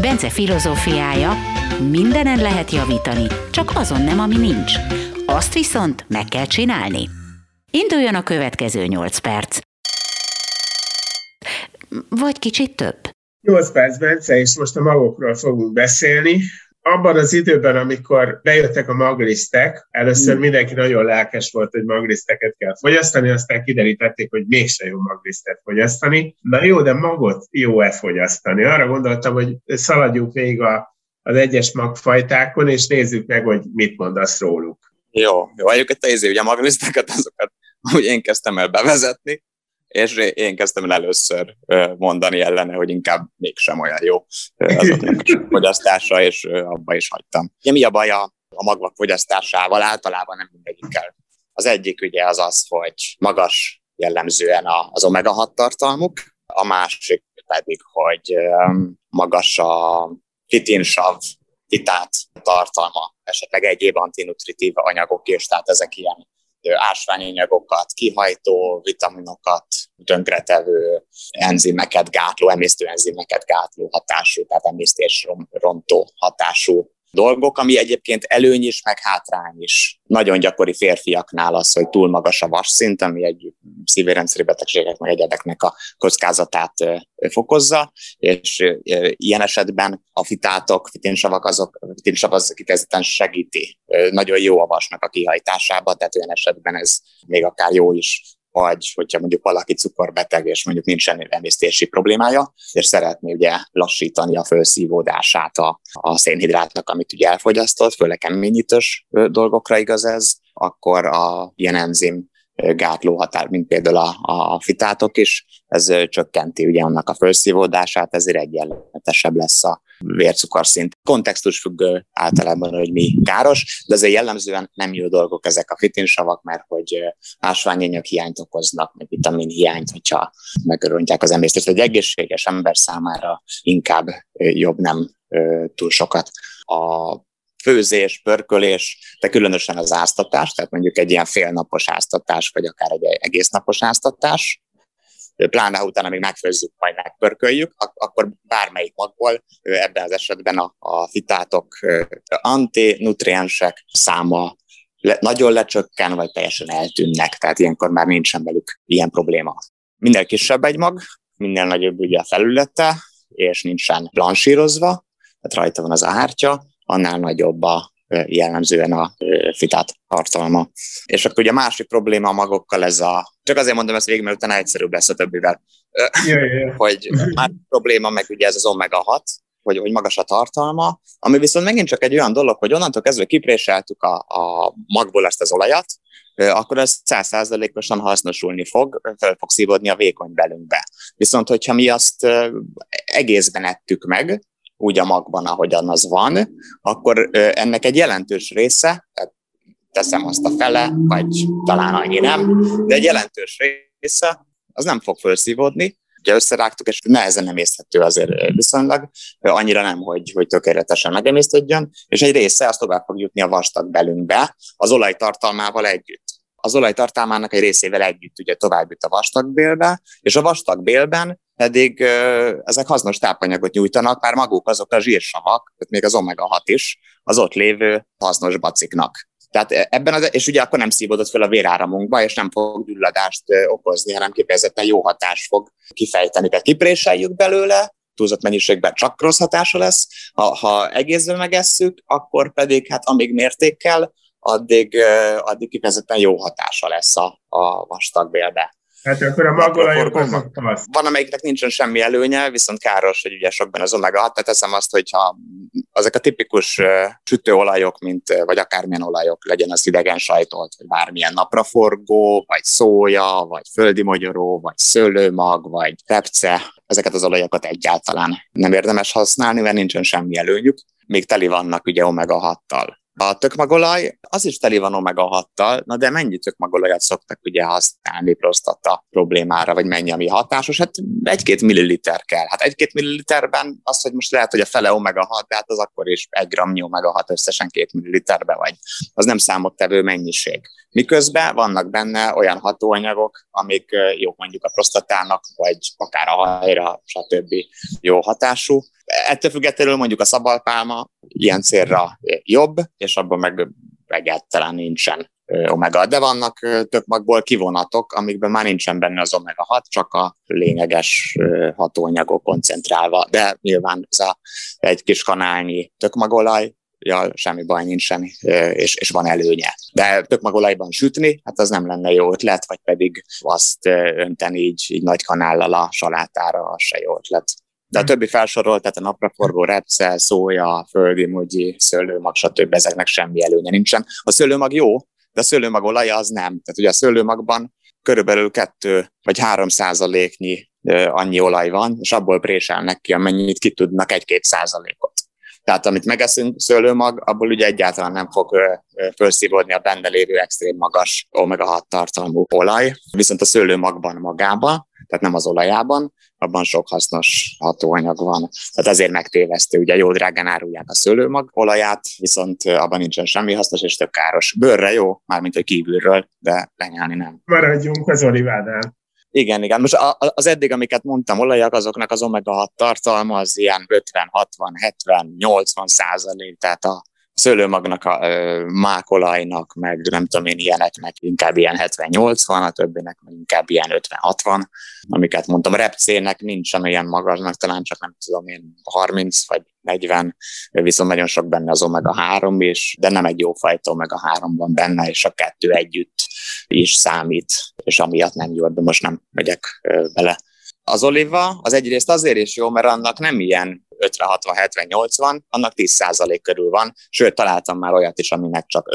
Bence filozófiája, mindenen lehet javítani, csak azon nem, ami nincs. Azt viszont meg kell csinálni. Induljon a következő 8 perc. Vagy kicsit több. 8 perc, Bence, és most a magokról fogunk beszélni abban az időben, amikor bejöttek a maglisztek, először mm. mindenki nagyon lelkes volt, hogy magliszteket kell fogyasztani, aztán kiderítették, hogy mégse jó maglisztet fogyasztani. Na jó, de magot jó-e fogyasztani? Arra gondoltam, hogy szaladjunk végig a, az egyes magfajtákon, és nézzük meg, hogy mit mondasz róluk. Jó, jó, egyébként te ugye a magliszteket, azokat hogy én kezdtem el bevezetni, és én kezdtem el először mondani ellene, hogy inkább mégsem olyan jó azoknak a fogyasztása, és abba is hagytam. Ugye mi a baj a, a magvak fogyasztásával? Általában nem mindegyikkel. Az egyik ugye az az, hogy magas jellemzően az omega-6 tartalmuk, a másik pedig, hogy magas a fitinsav, titát tartalma, esetleg egyéb antinutritív anyagok és tehát ezek ilyen ásványanyagokat, kihajtó vitaminokat tönkretevő enzimeket gátló, emésztőenzimeket gátló hatású, tehát emésztés rontó hatású dolgok, ami egyébként előny is, meg hátrány is. Nagyon gyakori férfiaknál az, hogy túl magas a vasszint, ami egy szívérendszeri betegségek, meg egyedeknek a kockázatát fokozza, és ilyen esetben a fitátok, fitinsavak, azok, fitinsav az kifejezetten segíti. Nagyon jó a vasnak a kihajtásába, tehát olyan esetben ez még akár jó is vagy hogyha mondjuk valaki cukorbeteg, és mondjuk nincsen emésztési problémája, és szeretné ugye lassítani a felszívódását a, a szénhidrátnak, amit ugye elfogyasztott, főleg keményítős dolgokra igaz ez, akkor a ilyen enzim gátló határ, mint például a, a fitátok is, ez csökkenti ugye annak a felszívódását, ezért egyenletesebb lesz a vércukorszint. Kontextus függő általában, hogy mi káros, de azért jellemzően nem jó dolgok ezek a fitinsavak, mert hogy ásványanyag hiányt okoznak, meg vitamin hiányt, hogyha megöröntják az emésztést. Egy egészséges ember számára inkább jobb nem túl sokat. A főzés, pörkölés, de különösen az áztatás, tehát mondjuk egy ilyen félnapos áztatás, vagy akár egy egész napos áztatás, pláne utána még megfőzzük, majd megpörköljük, akkor bármelyik magból ebben az esetben a, a fitátok antinutriensek száma le, nagyon lecsökken, vagy teljesen eltűnnek, tehát ilyenkor már nincsen velük ilyen probléma. Minél kisebb egy mag, minél nagyobb ugye a felülete, és nincsen blansírozva, tehát rajta van az ártya, annál nagyobb a jellemzően a fitát tartalma. És akkor ugye a másik probléma magokkal ez a, csak azért mondom ezt végig, mert utána egyszerűbb lesz a többivel, yeah, yeah. hogy már probléma meg ugye ez az omega-6, hogy, hogy magas a tartalma, ami viszont megint csak egy olyan dolog, hogy onnantól kezdve kipréseltük a, a magból ezt az olajat, akkor ez százszázalékosan hasznosulni fog, fel fog szívódni a vékony belünkbe. Viszont, hogyha mi azt egészben ettük meg, úgy a magban, ahogyan az van, akkor ennek egy jelentős része, teszem azt a fele, vagy talán annyi nem, de egy jelentős része az nem fog felszívódni, ugye összerágtuk, és nehezen nem észhető azért viszonylag, annyira nem, hogy, hogy tökéletesen megemésztődjön, és egy része az tovább fog jutni a vastag belünkbe, az olajtartalmával együtt. Az olajtartalmának egy részével együtt ugye tovább jut a vastagbélbe, és a vastagbélben pedig ezek hasznos tápanyagot nyújtanak, már maguk azok a zsírsavak, még az omega-6 is, az ott lévő hasznos baciknak. Tehát ebben az, és ugye akkor nem szívódott fel a véráramunkba, és nem fog gyulladást okozni, hanem kifejezetten jó hatás fog kifejteni. Tehát kipréseljük belőle, túlzott mennyiségben csak rossz hatása lesz. Ha, ha egészben megesszük, akkor pedig hát amíg mértékkel, addig, addig kifejezetten jó hatása lesz a, a vastagbélbe. Hát akkor a magolajok azok Van, amelyiknek nincsen semmi előnye, viszont káros, hogy ugye sokban az omega. 6, tehát teszem azt, hogyha azok a tipikus sütőolajok, mint vagy akármilyen olajok, legyen az idegen sajtolt, vagy bármilyen napraforgó, vagy szója, vagy földi magyaró, vagy szőlőmag, vagy repce, ezeket az olajokat egyáltalán nem érdemes használni, mert nincsen semmi előnyük, még teli vannak ugye omega 6-tal. A tökmagolaj, az is teli van omega-6-tal, na de mennyi tökmagolajat szoktak ugye használni prostata problémára, vagy mennyi, ami hatásos? Hát egy-két milliliter kell. Hát egy-két milliliterben az, hogy most lehet, hogy a fele omega-6, de hát az akkor is egy gramnyi omega-6 összesen két milliliterbe vagy. Az nem számottevő mennyiség. Miközben vannak benne olyan hatóanyagok, amik jók mondjuk a prostatának, vagy akár a hajra, stb. jó hatású, Ettől függetlenül mondjuk a szabalpálma ilyen célra jobb, és abban meg egyáltalán nincsen omega. De vannak tök magból kivonatok, amikben már nincsen benne az omega 6, csak a lényeges hatóanyagok koncentrálva. De nyilván ez a egy kis kanálnyi tökmagolaj, ja, semmi baj nincsen, és, és van előnye. De tökmagolajban sütni, hát az nem lenne jó ötlet, vagy pedig azt önteni így, így nagy kanállal a salátára, az se jó ötlet. De a többi felsorolt, tehát a napraforgó, repce, szója, földi mugyi, szőlőmag, stb. ezeknek semmi előnye nincsen. A szőlőmag jó, de a szőlőmag olaja az nem. Tehát ugye a szőlőmagban körülbelül 2 vagy 3 százaléknyi annyi olaj van, és abból préselnek ki, amennyit ki tudnak egy-két százalékot. Tehát amit megeszünk szőlőmag, abból ugye egyáltalán nem fog felszívódni a benne lévő extrém magas omega-6 tartalmú olaj, viszont a szőlőmagban magában, tehát nem az olajában, abban sok hasznos hatóanyag van. Tehát ezért megtévesztő, ugye jó drágán árulják a szőlőmag olaját, viszont abban nincsen semmi hasznos és tök káros. Bőrre jó, mármint hogy kívülről, de lenyelni nem. Maradjunk az olivádán. Igen, igen. Most az eddig, amiket mondtam, olajak, azoknak az omega-6 tartalma az ilyen 50, 60, 70, 80 százalék, tehát a szőlőmagnak, a mákolajnak, meg nem tudom én ilyeneknek inkább ilyen 70-80, a többinek meg inkább ilyen 50-60, amiket mondtam. Repcének nincsen olyan magasnak, talán csak nem tudom én 30 vagy 40, viszont nagyon sok benne az omega-3 is, de nem egy jó fajta omega-3 van benne, és a kettő együtt is számít, és amiatt nem jó, de most nem megyek bele. Az oliva az egyrészt azért is jó, mert annak nem ilyen 50, 60, 70, 80, annak 10% körül van, sőt, találtam már olyat is, aminek csak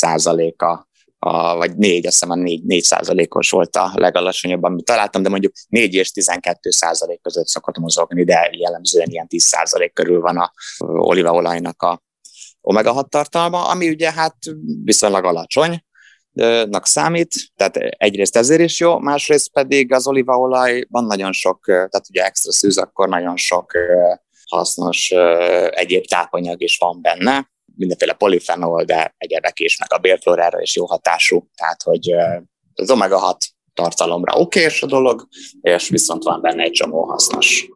5%-a a, vagy 4, azt hiszem a 4, 4 százalékos volt a legalacsonyabb, amit találtam, de mondjuk 4 és 12 százalék között szokott mozogni, de jellemzően ilyen 10 százalék körül van a olívaolajnak a omega-6 tartalma, ami ugye hát viszonylag alacsony, nak számít, tehát egyrészt ezért is jó, másrészt pedig az olívaolajban nagyon sok, tehát ugye extra szűz, akkor nagyon sok hasznos egyéb tápanyag is van benne, mindenféle polifenol, de egyebek is, meg a bélflórára is jó hatású, tehát hogy az omega-6 tartalomra okés a dolog, és viszont van benne egy csomó hasznos